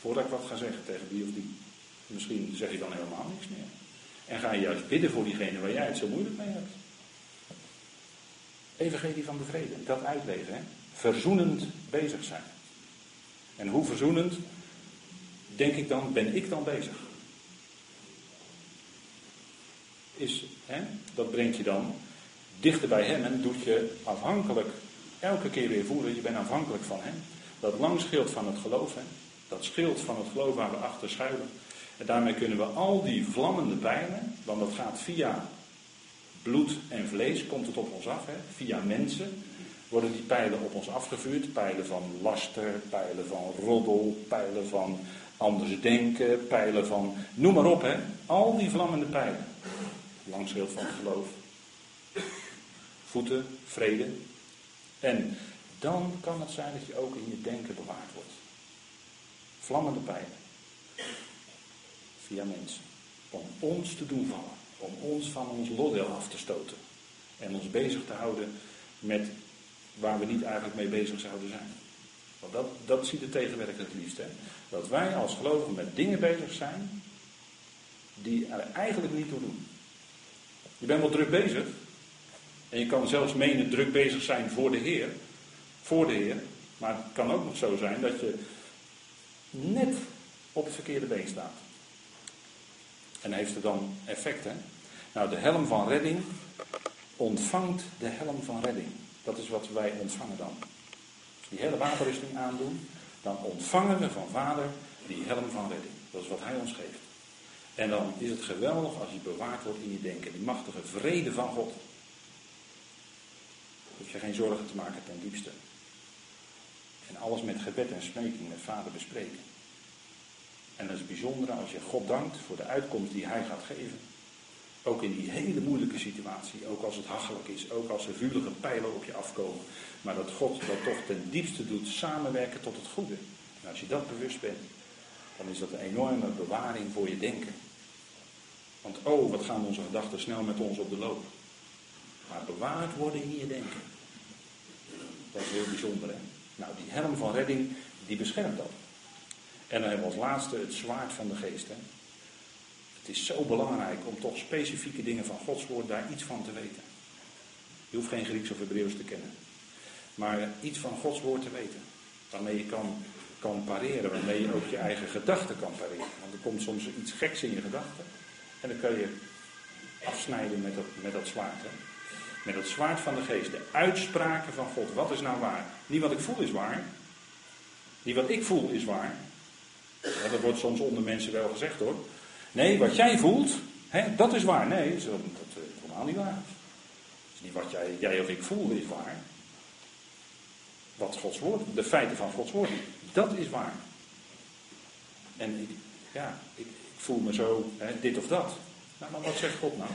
Voordat ik wat ga zeggen tegen die of die. Misschien zeg je dan helemaal niks meer. En ga je juist bidden voor diegene waar jij het zo moeilijk mee hebt. Evangelie van de vrede, dat uitleggen. Hè? Verzoenend bezig zijn. En hoe verzoenend, denk ik dan, ben ik dan bezig? Is, hè, dat brengt je dan dichter bij hem en doet je afhankelijk, elke keer weer voelen, je bent afhankelijk van hem. Dat lang schild van het geloof, hè? dat schild van het geloof waar we achter schuilen. En daarmee kunnen we al die vlammende pijlen, want dat gaat via bloed en vlees, komt het op ons af, hè? via mensen, worden die pijlen op ons afgevuurd. Pijlen van laster, pijlen van roddel, pijlen van anders denken, pijlen van, noem maar op, hè? al die vlammende pijlen. Langschild van het geloof. Voeten, vrede. En dan kan het zijn dat je ook in je denken bewaard wordt. Vlammende pijlen via mensen. Om ons te doen vallen. Om ons van ons lodel af te stoten. En ons bezig te houden met waar we niet eigenlijk mee bezig zouden zijn. Want dat, dat ziet de tegenwerker het liefst. Hè? Dat wij als gelovigen met dingen bezig zijn die er eigenlijk niet toe doen. Je bent wel druk bezig. En je kan zelfs menen druk bezig zijn voor de Heer. Voor de Heer. Maar het kan ook nog zo zijn dat je net op het verkeerde been staat. En heeft er dan effect, hè? Nou, de helm van redding ontvangt de helm van redding. Dat is wat wij ontvangen dan. Die hele wapenrusting aandoen, dan ontvangen we van vader die helm van redding. Dat is wat hij ons geeft. En dan is het geweldig als je bewaard wordt in je denken. Die machtige vrede van God. Hoef je geen zorgen te maken ten diepste. En alles met gebed en smeking met vader bespreken. En dat is bijzonder als je God dankt voor de uitkomst die Hij gaat geven. Ook in die hele moeilijke situatie, ook als het hachelijk is, ook als er vuurige pijlen op je afkomen. Maar dat God dat toch ten diepste doet samenwerken tot het goede. En als je dat bewust bent, dan is dat een enorme bewaring voor je denken. Want oh, wat gaan onze gedachten snel met ons op de loop. Maar bewaard worden in je denken. Dat is heel bijzonder, hè? Nou, die helm van redding, die beschermt dat. En dan hebben we als laatste het zwaard van de geest. Hè? Het is zo belangrijk om toch specifieke dingen van Gods woord daar iets van te weten. Je hoeft geen Grieks of Hebreeuws te kennen. Maar iets van Gods woord te weten. Waarmee je kan, kan pareren, waarmee je ook je eigen gedachten kan pareren. Want er komt soms iets geks in je gedachten. En dan kan je afsnijden met dat, met dat zwaard. Met het zwaard van de geest. De uitspraken van God. Wat is nou waar? Niet wat ik voel is waar. Niet wat ik voel is waar. Dat wordt soms onder mensen wel gezegd hoor. Nee, wat jij voelt, hè, dat is waar. Nee, dat, dat, dat is helemaal niet waar. is niet wat jij, jij of ik voel is waar. Wat Gods woord, de feiten van Gods woord, dat is waar. En ik, ja, ik, ik voel me zo, hè, dit of dat. Nou, maar wat zegt God nou?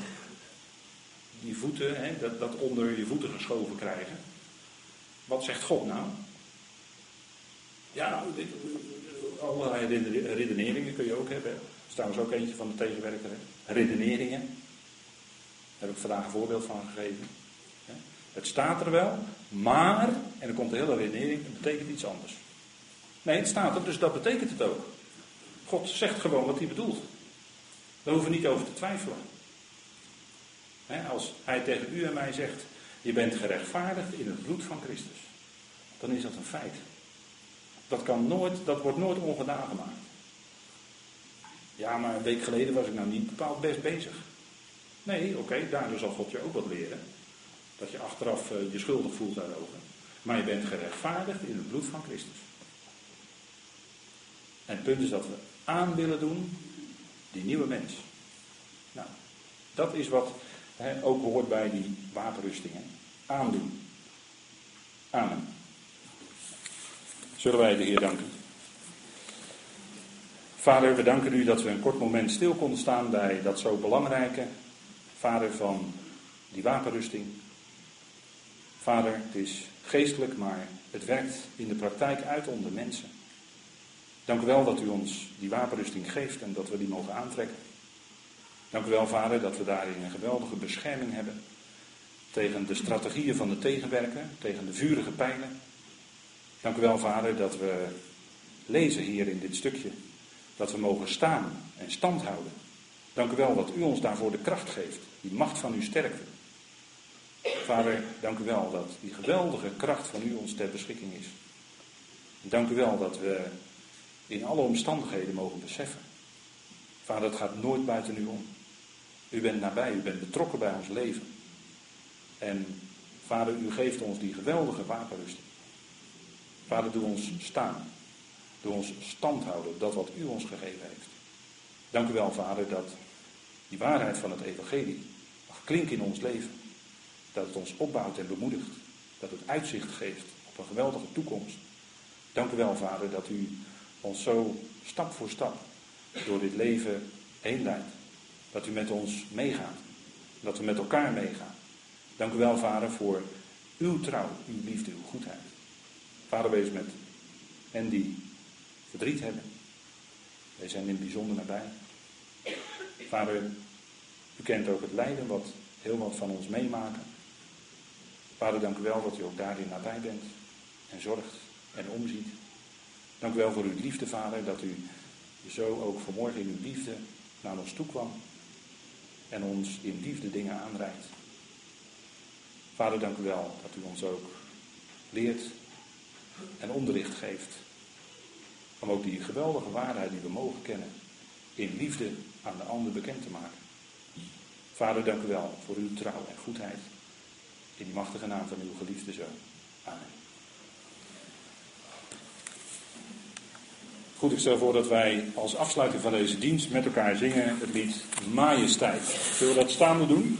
Die voeten, hè, dat, dat onder je voeten geschoven krijgen. Wat zegt God nou? Ja, dit, allerlei redeneringen kun je ook hebben. Er is trouwens ook eentje van de tegenwerker. Redeneringen. Daar heb ik vandaag een voorbeeld van gegeven. Het staat er wel, maar, en dan komt de hele redenering, het betekent iets anders. Nee, het staat er, dus dat betekent het ook. God zegt gewoon wat hij bedoelt. Daar hoeven niet over te twijfelen. als hij tegen u en mij zegt, je bent gerechtvaardigd in het bloed van Christus, dan is dat een feit. Dat, kan nooit, dat wordt nooit ongedaan gemaakt. Ja, maar een week geleden was ik nou niet bepaald best bezig. Nee, oké, daardoor zal God je ook wat leren. Dat je achteraf uh, je schuldig voelt daarover. Maar je bent gerechtvaardigd in het bloed van Christus. En het punt is dat we aan willen doen die nieuwe mens. Nou, dat is wat ook hoort bij die wapenrustingen. Aandoen. Amen. Zullen wij de Heer danken? Vader, we danken u dat we een kort moment stil konden staan bij dat zo belangrijke, Vader, van die wapenrusting. Vader, het is geestelijk, maar het werkt in de praktijk uit onder mensen. Dank u wel dat u ons die wapenrusting geeft en dat we die mogen aantrekken. Dank u wel, Vader, dat we daarin een geweldige bescherming hebben tegen de strategieën van de tegenwerker, tegen de vurige pijlen. Dank u wel, Vader, dat we lezen hier in dit stukje dat we mogen staan en stand houden. Dank u wel dat u ons daarvoor de kracht geeft, die macht van uw sterkte. Vader, dank u wel dat die geweldige kracht van u ons ter beschikking is. dank u wel dat we in alle omstandigheden mogen beseffen. Vader, het gaat nooit buiten u om. U bent nabij, u bent betrokken bij ons leven. En Vader, u geeft ons die geweldige wapenrusting. Vader, doe ons staan. Doe ons stand houden, dat wat u ons gegeven heeft. Dank u wel, Vader, dat die waarheid van het Evangelie mag klinken in ons leven. Dat het ons opbouwt en bemoedigt. Dat het uitzicht geeft op een geweldige toekomst. Dank u wel, Vader, dat u ons zo stap voor stap door dit leven heen leidt. Dat u met ons meegaat. Dat we met elkaar meegaan. Dank u wel, Vader, voor uw trouw, uw liefde, uw goedheid. Vader, wees met hen die verdriet hebben. Wij zijn in het bijzonder nabij. Vader, u kent ook het lijden wat heel wat van ons meemaken. Vader, dank u wel dat u ook daarin nabij bent en zorgt en omziet. Dank u wel voor uw liefde, Vader, dat u zo ook vanmorgen in uw liefde naar ons toe kwam en ons in liefde dingen aanreikt. Vader, dank u wel dat u ons ook leert en onderricht geeft om ook die geweldige waarheid die we mogen kennen in liefde aan de ander bekend te maken. Vader, dank u wel voor uw trouw en goedheid. In die machtige naam van uw geliefde zoon. Amen. Goed, ik stel voor dat wij als afsluiting van deze dienst met elkaar zingen het lied Majesteit. Zullen we dat staande doen?